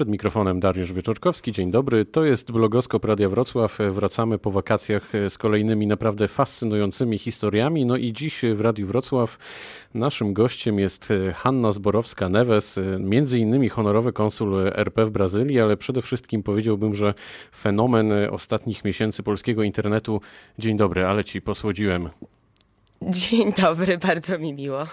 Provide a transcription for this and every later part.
Przed mikrofonem Dariusz Wieczorkowski. Dzień dobry. To jest blogoskop Radia Wrocław. Wracamy po wakacjach z kolejnymi naprawdę fascynującymi historiami. No i dziś w Radiu Wrocław naszym gościem jest Hanna Zborowska-Neves, między innymi honorowy konsul RP w Brazylii, ale przede wszystkim powiedziałbym, że fenomen ostatnich miesięcy polskiego internetu. Dzień dobry, ale ci posłodziłem. Dzień dobry, bardzo mi miło.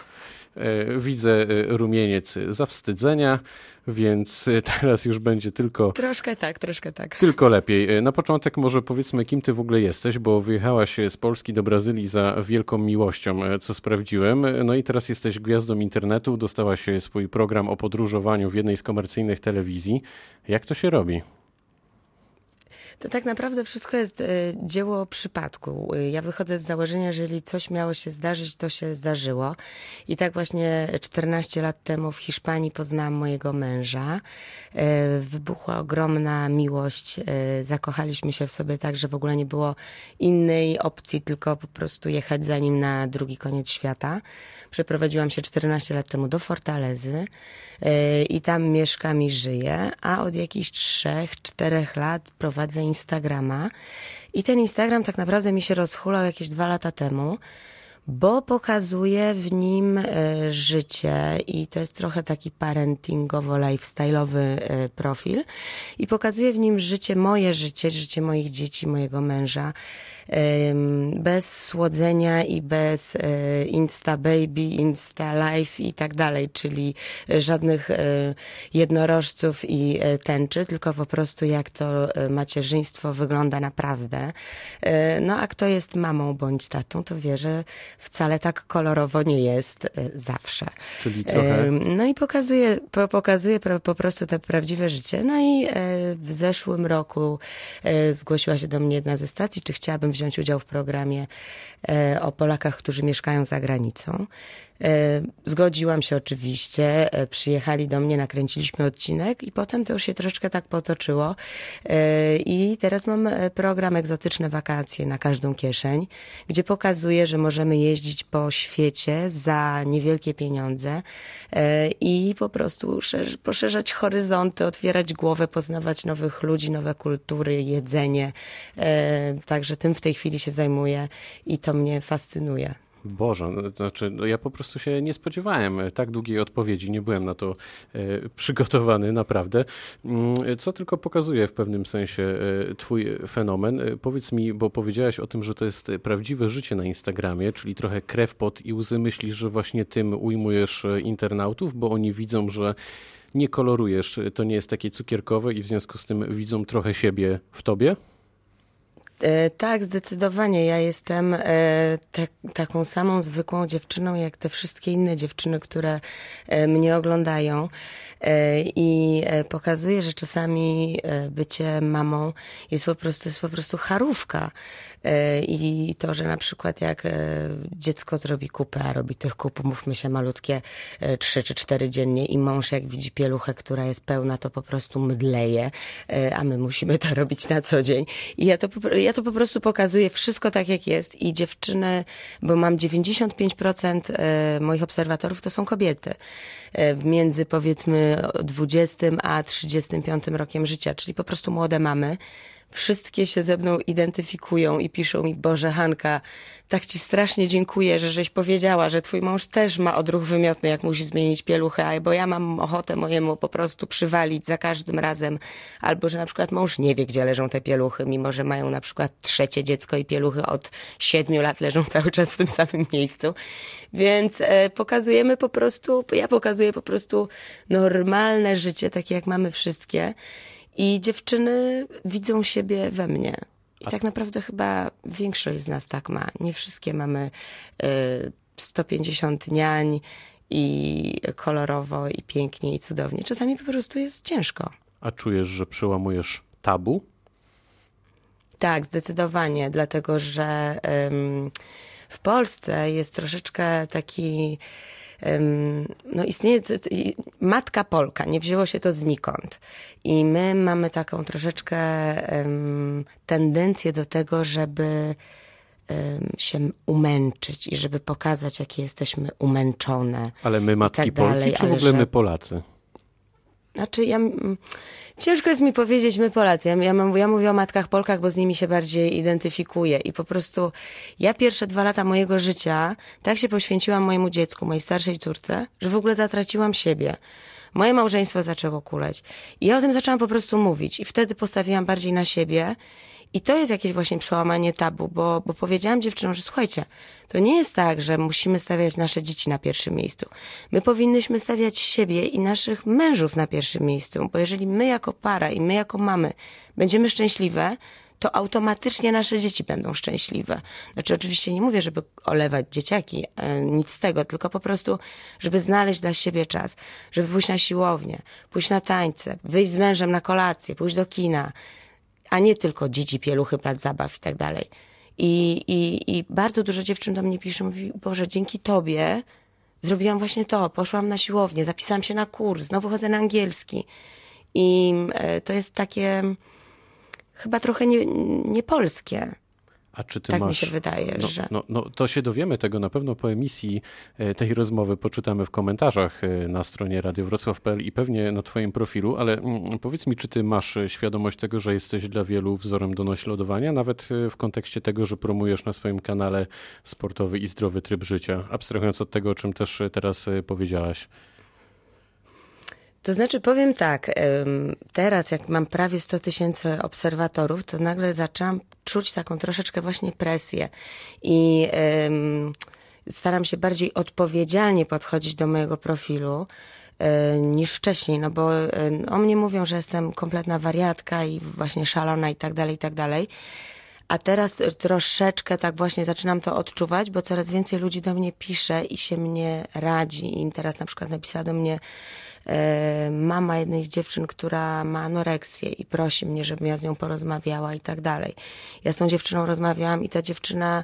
E, widzę e, rumieniec zawstydzenia, więc e, teraz już będzie tylko. Troszkę tak, troszkę tak. Tylko lepiej. Na początek może powiedzmy, kim ty w ogóle jesteś, bo wyjechałaś z Polski do Brazylii za wielką miłością, co sprawdziłem. No i teraz jesteś gwiazdą internetu, dostałaś swój program o podróżowaniu w jednej z komercyjnych telewizji. Jak to się robi? To tak naprawdę wszystko jest e, dzieło przypadku. E, ja wychodzę z założenia, że jeżeli coś miało się zdarzyć, to się zdarzyło. I tak właśnie 14 lat temu w Hiszpanii poznałam mojego męża. E, wybuchła ogromna miłość. Zakochaliśmy się w sobie tak, że w ogóle nie było innej opcji, tylko po prostu jechać za nim na drugi koniec świata. Przeprowadziłam się 14 lat temu do Fortalezy i tam mieszkam i żyję, a od jakichś 3-4 lat prowadzę Instagrama. I ten Instagram tak naprawdę mi się rozhulał jakieś dwa lata temu, bo pokazuje w nim e, życie i to jest trochę taki parentingowo-lifestyle'owy e, profil i pokazuje w nim życie, moje życie, życie moich dzieci, mojego męża, bez słodzenia i bez e, Insta Baby, Insta Life i tak dalej, czyli żadnych e, jednorożców i e, tęczy, tylko po prostu jak to macierzyństwo wygląda naprawdę. No a kto jest mamą bądź tatą, to wie, że wcale tak kolorowo nie jest zawsze. Czyli trochę... No i pokazuje, pokazuje po prostu to prawdziwe życie. No i w zeszłym roku zgłosiła się do mnie jedna ze stacji, czy chciałabym wziąć udział w programie e, o Polakach, którzy mieszkają za granicą. E, zgodziłam się oczywiście, e, przyjechali do mnie, nakręciliśmy odcinek i potem to już się troszeczkę tak potoczyło. I teraz mam program Egzotyczne Wakacje na każdą kieszeń, gdzie pokazuję, że możemy jeździć po świecie za niewielkie pieniądze i po prostu poszerzać horyzonty, otwierać głowę, poznawać nowych ludzi, nowe kultury, jedzenie. Także tym w tej chwili się zajmuję i to mnie fascynuje. Boże, no, znaczy, no ja po prostu się nie spodziewałem tak długiej odpowiedzi, nie byłem na to e, przygotowany, naprawdę. Mm, co tylko pokazuje w pewnym sensie e, Twój fenomen. E, powiedz mi, bo powiedziałaś o tym, że to jest prawdziwe życie na Instagramie, czyli trochę krew pod i łzy. Myślisz, że właśnie tym ujmujesz internautów, bo oni widzą, że nie kolorujesz, to nie jest takie cukierkowe i w związku z tym widzą trochę siebie w tobie? E, tak, zdecydowanie. Ja jestem e, te, taką samą zwykłą dziewczyną, jak te wszystkie inne dziewczyny, które e, mnie oglądają. I pokazuje, że czasami bycie mamą jest po prostu, jest po prostu charówka. I to, że na przykład jak dziecko zrobi kupę, a robi tych kup, mówmy się, malutkie trzy czy cztery dziennie i mąż jak widzi pieluchę, która jest pełna, to po prostu mydleje, a my musimy to robić na co dzień. I ja to, ja to po prostu pokazuję wszystko tak, jak jest i dziewczyny, bo mam 95% e, moich obserwatorów to są kobiety. E, między powiedzmy 20 a 35 rokiem życia, czyli po prostu młode mamy wszystkie się ze mną identyfikują i piszą mi, Boże Hanka, tak ci strasznie dziękuję, że żeś powiedziała, że twój mąż też ma odruch wymiotny, jak musi zmienić pieluchę, bo ja mam ochotę mojemu po prostu przywalić za każdym razem, albo że na przykład mąż nie wie, gdzie leżą te pieluchy, mimo że mają na przykład trzecie dziecko i pieluchy od siedmiu lat leżą cały czas w tym samym miejscu. Więc e, pokazujemy po prostu, ja pokazuję po prostu normalne życie, takie jak mamy wszystkie. I dziewczyny widzą siebie we mnie. I tak naprawdę chyba większość z nas tak ma. Nie wszystkie mamy y, 150 niań i kolorowo, i pięknie, i cudownie. Czasami po prostu jest ciężko. A czujesz, że przełamujesz tabu? Tak, zdecydowanie, dlatego że w Polsce jest troszeczkę taki no istnieje matka Polka, nie wzięło się to znikąd. I my mamy taką troszeczkę tendencję do tego, żeby się umęczyć i żeby pokazać, jakie jesteśmy umęczone. Ale my matki tak Polki, czy w ogóle że... my Polacy? Znaczy, ja, ciężko jest mi powiedzieć, my Polacy. Ja, ja, ja mówię o matkach Polkach, bo z nimi się bardziej identyfikuję. I po prostu ja pierwsze dwa lata mojego życia tak się poświęciłam mojemu dziecku, mojej starszej córce, że w ogóle zatraciłam siebie. Moje małżeństwo zaczęło kuleć. I ja o tym zaczęłam po prostu mówić. I wtedy postawiłam bardziej na siebie. I to jest jakieś właśnie przełamanie tabu, bo, bo powiedziałam dziewczynom, że słuchajcie, to nie jest tak, że musimy stawiać nasze dzieci na pierwszym miejscu. My powinnyśmy stawiać siebie i naszych mężów na pierwszym miejscu, bo jeżeli my jako para i my jako mamy będziemy szczęśliwe, to automatycznie nasze dzieci będą szczęśliwe. Znaczy, oczywiście nie mówię, żeby olewać dzieciaki, e, nic z tego, tylko po prostu, żeby znaleźć dla siebie czas, żeby pójść na siłownię, pójść na tańce, wyjść z mężem na kolację, pójść do kina, a nie tylko dzieci, pieluchy, plac zabaw i tak dalej. I, bardzo dużo dziewczyn do mnie pisze, mówi, Boże, dzięki Tobie zrobiłam właśnie to, poszłam na siłownię, zapisałam się na kurs, znowu chodzę na angielski. I e, to jest takie chyba trochę nie, nie polskie. A czy ty Tak mi masz... się wydaje, no, że- No, no, to się dowiemy tego na pewno po emisji e, tej rozmowy, poczytamy w komentarzach e, na stronie radiowrocław.pl i pewnie na twoim profilu, ale mm, powiedz mi, czy ty masz e, świadomość tego, że jesteś dla wielu wzorem do naśladowania, nawet w kontekście tego, że promujesz na swoim kanale sportowy i zdrowy tryb życia, abstrahując od tego, o czym też teraz powiedziałaś. To znaczy, powiem tak, teraz jak mam prawie 100 tysięcy obserwatorów, to nagle zaczęłam czuć taką troszeczkę właśnie presję i staram się bardziej odpowiedzialnie podchodzić do mojego profilu niż wcześniej, no bo o mnie mówią, że jestem kompletna wariatka i właśnie szalona i tak dalej, i tak dalej. A teraz troszeczkę tak właśnie zaczynam to odczuwać, bo coraz więcej ludzi do mnie pisze i się mnie radzi. I teraz na przykład napisała do mnie mama jednej z dziewczyn, która ma anoreksję i prosi mnie, żebym ja z nią porozmawiała i tak dalej. Ja z tą dziewczyną rozmawiałam i ta dziewczyna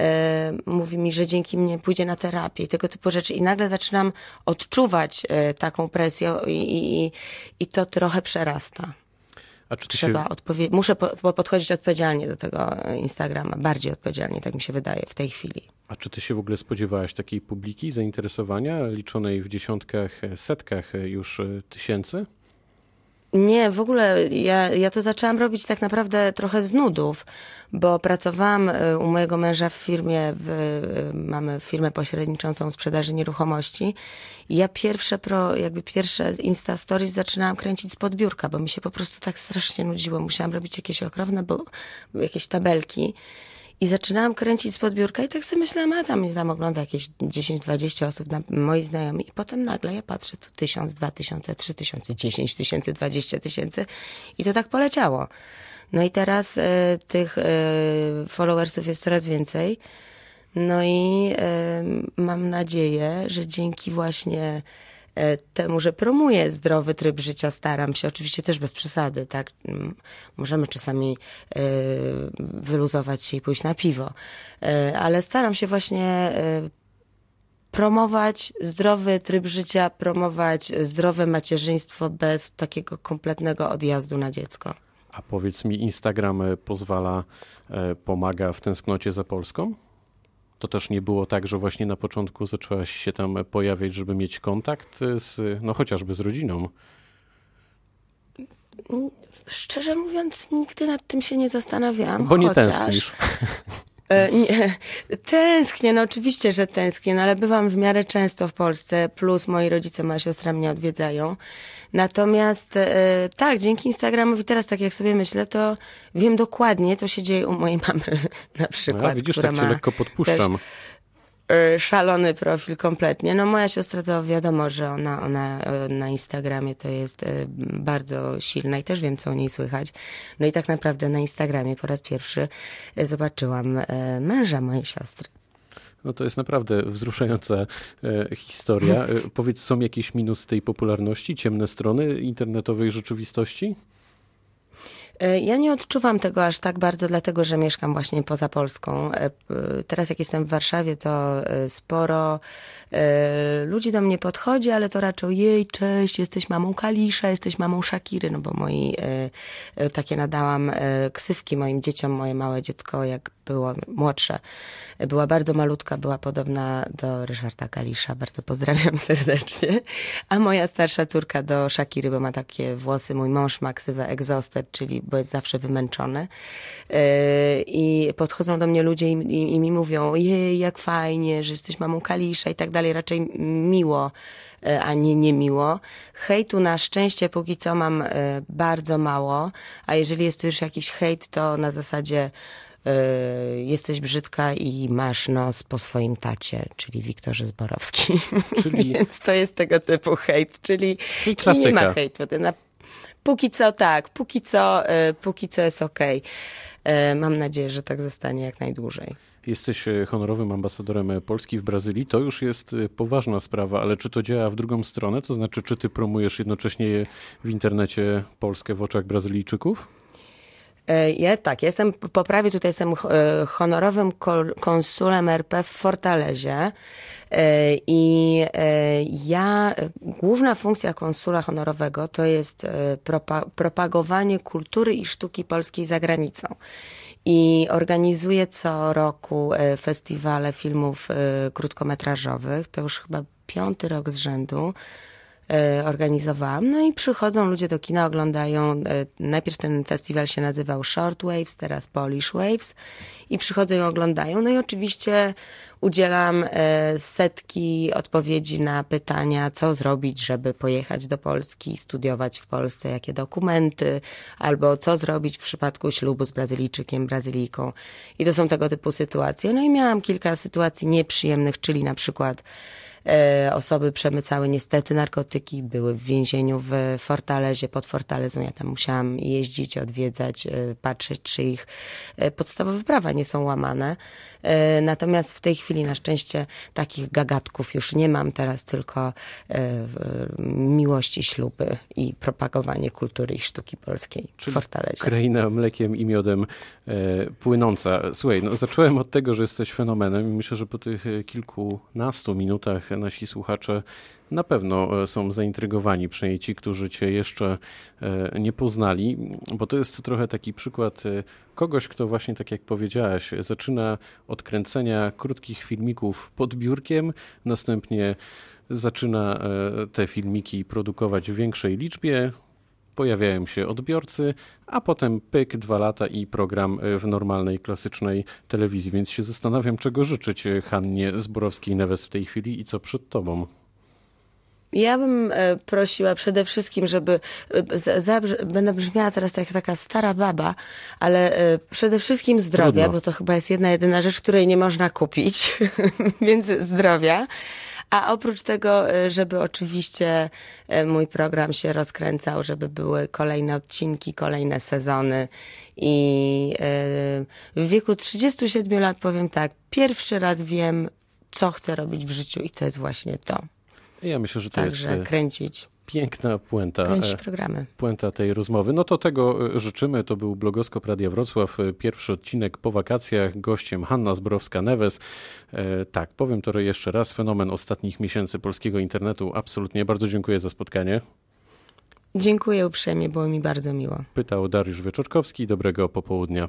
e, mówi mi, że dzięki mnie pójdzie na terapię i tego typu rzeczy. I nagle zaczynam odczuwać e, taką presję i, i, i to trochę przerasta. A czy ty Trzeba się... odpowie- muszę po, po podchodzić odpowiedzialnie do tego Instagrama, bardziej odpowiedzialnie, tak mi się wydaje w tej chwili. A czy ty się w ogóle spodziewałaś takiej publiki, zainteresowania liczonej w dziesiątkach, setkach już e, tysięcy? Nie, w ogóle ja, ja to zaczęłam robić tak naprawdę trochę z nudów, bo pracowałam y, u mojego męża w firmie, w, y, mamy firmę pośredniczącą sprzedaży nieruchomości i ja pierwsze pro, jakby pierwsze Insta Stories zaczynałam kręcić z podbiórka, bo mi się po prostu tak strasznie nudziło. Musiałam robić jakieś okropne, bo jakieś tabelki. I zaczynałam kręcić z podbiórka i tak sobie myślałam, a tam mnie tam ogląda jakieś 10-20 osób, na, moi znajomi. I potem nagle ja patrzę, tu tysiąc, dwa tysiące, trzy tysiące, dziesięć tysięcy, dwadzieścia tysięcy. I to tak poleciało. No i teraz e, tych e, followersów jest coraz więcej. No i e, mam nadzieję, że dzięki właśnie temu, że promuję zdrowy tryb życia, staram się, oczywiście też bez przesady, tak? Możemy czasami e, wyluzować się i pójść na piwo, E, ale staram się właśnie e, promować zdrowy tryb życia, promować zdrowe macierzyństwo bez takiego kompletnego odjazdu na dziecko. A powiedz mi, Instagram e, pozwala, e, pomaga w tęsknocie za Polską? To też nie było tak, że właśnie na początku zaczęłaś się tam pojawiać, żeby mieć kontakt z, no chociażby z rodziną. Szczerze mówiąc, nigdy nad tym się nie zastanawiałam. Bo nie chociaż... tęsknisz. E, nie, tęsknię, no oczywiście, że tęsknię, no ale bywam w miarę często w Polsce, plus moi rodzice, moja siostra mnie odwiedzają. Natomiast e, tak, dzięki Instagramowi teraz, tak jak sobie myślę, to wiem dokładnie, co się dzieje u mojej mamy na przykład, No ja, widzisz, która tak cię ma lekko podpuszczam. e, szalony profil kompletnie. No moja siostra to wiadomo, że ona, ona e, na Instagramie to jest e, bardzo silna i też wiem, co o niej słychać. No i tak naprawdę na Instagramie po raz pierwszy zobaczyłam męża mojej siostry. No to jest naprawdę wzruszająca e, historia. E, powiedz, są jakieś minusy tej popularności, ciemne strony internetowej rzeczywistości? E, Ja nie odczuwam tego aż tak bardzo, dlatego że mieszkam właśnie poza Polską. E, Teraz jak jestem w Warszawie, to e, sporo ludzi do mnie podchodzi, ale to raczej jej, cześć, jesteś mamą Kalisza, jesteś mamą Shakiry, no bo moi, takie nadałam ksywki moim dzieciom, moje małe dziecko, jak było młodsze. Była bardzo malutka, była podobna do Ryszarda Kalisza, bardzo pozdrawiam serdecznie. A moja starsza córka do Shakiry, bo ma takie włosy. Mój mąż ma ksywę exhausted, czyli bo jest zawsze wymęczony. I podchodzą do mnie ludzie i, i, i mi mówią, jej, jak fajnie, że jesteś mamą Kalisza i tak dalej. Raczej miło E, a nie niemiło. Hejtu na szczęście póki co mam e, bardzo mało, a jeżeli jest tu już jakiś hejt, to na zasadzie e, jesteś brzydka i masz nos po swoim tacie, czyli Wiktorze Zborowski. Czyli... Więc to jest tego typu hejt, czyli, czyli, czyli nie ma hejtu. Na... Póki co tak, póki co, póki co jest okej. Okay. Mam nadzieję, że tak zostanie jak najdłużej. Jesteś e, honorowym ambasadorem e, Polski w Brazylii. To już jest e, poważna sprawa, ale czy to działa w drugą stronę? To znaczy, czy ty promujesz jednocześnie w internecie Polskę w oczach Brazylijczyków? Ja tak, jestem po prawie tutaj jestem honorowym konsulem RP w Fortalezie i ja, główna funkcja konsula honorowego to jest propagowanie kultury i sztuki polskiej za granicą i organizuje co roku e, festiwale filmów e, krótkometrażowych. To już chyba piąty rok z rzędu e, organizowałam. No i przychodzą ludzie do kina, oglądają. Najpierw ten festiwal się nazywał Short Waves, teraz Polish Waves i przychodzą i oglądają. No i oczywiście udzielam e, setki odpowiedzi na pytania, co zrobić, żeby pojechać do Polski, studiować w Polsce, jakie dokumenty, albo co zrobić w przypadku ślubu z Brazylijczykiem, Brazylijką. I to są tego typu sytuacje. No i miałam kilka sytuacji nieprzyjemnych, czyli na przykład E, osoby przemycały niestety narkotyki, były w więzieniu w Fortalezie, pod Fortalezą. Ja tam musiałam jeździć, odwiedzać, e, patrzeć, czy ich e, podstawowe prawa nie są łamane. Natomiast w tej chwili na szczęście takich gagatków już nie mam, teraz tylko miłości, śluby i propagowanie kultury i sztuki polskiej Czyli w Fortalezie. Kraina mlekiem i miodem płynąca. Słuchaj, no zacząłem od tego, że jesteś fenomenem i myślę, że po tych kilkunastu minutach nasi słuchacze na pewno e, są zaintrygowani, przynajmniej ci, którzy Cię jeszcze e, nie poznali, bo to jest trochę taki przykład e, kogoś, kto właśnie tak jak powiedziałaś, zaczyna od kręcenia krótkich filmików pod biurkiem, następnie zaczyna te filmiki produkować w większej liczbie, pojawiają się odbiorcy, a potem pyk, dwa lata i program w normalnej, klasycznej telewizji. Więc się zastanawiam, czego życzyć Hannie Zborowskiej-Neves w tej chwili i co przed tobą. Ja bym e, prosiła przede wszystkim, żeby, e, będę brzmiała teraz jak taka stara baba, ale e, przede wszystkim zdrowia, Trudno. bo to chyba jest jedna jedyna rzecz, której nie można kupić, więc zdrowia. A oprócz tego, e, żeby oczywiście e, mój program się rozkręcał, żeby były kolejne odcinki, kolejne sezony. I e, w wieku 37 lat powiem tak, pierwszy raz wiem, co chcę robić w życiu i to jest właśnie to. Ja myślę, że to Także jest... kręcić piękna puenta, Kręcić programy. puenta tej rozmowy. No to tego życzymy. To był Blogoskop Radia Wrocław. Pierwszy odcinek po wakacjach. Gościem Hanna Zborowska-Neves. E, tak, powiem to jeszcze raz. Fenomen ostatnich miesięcy polskiego internetu. Absolutnie. Bardzo dziękuję za spotkanie. Dziękuję uprzejmie, było mi bardzo miło. Pytał Dariusz Wieczorkowski. Dobrego popołudnia.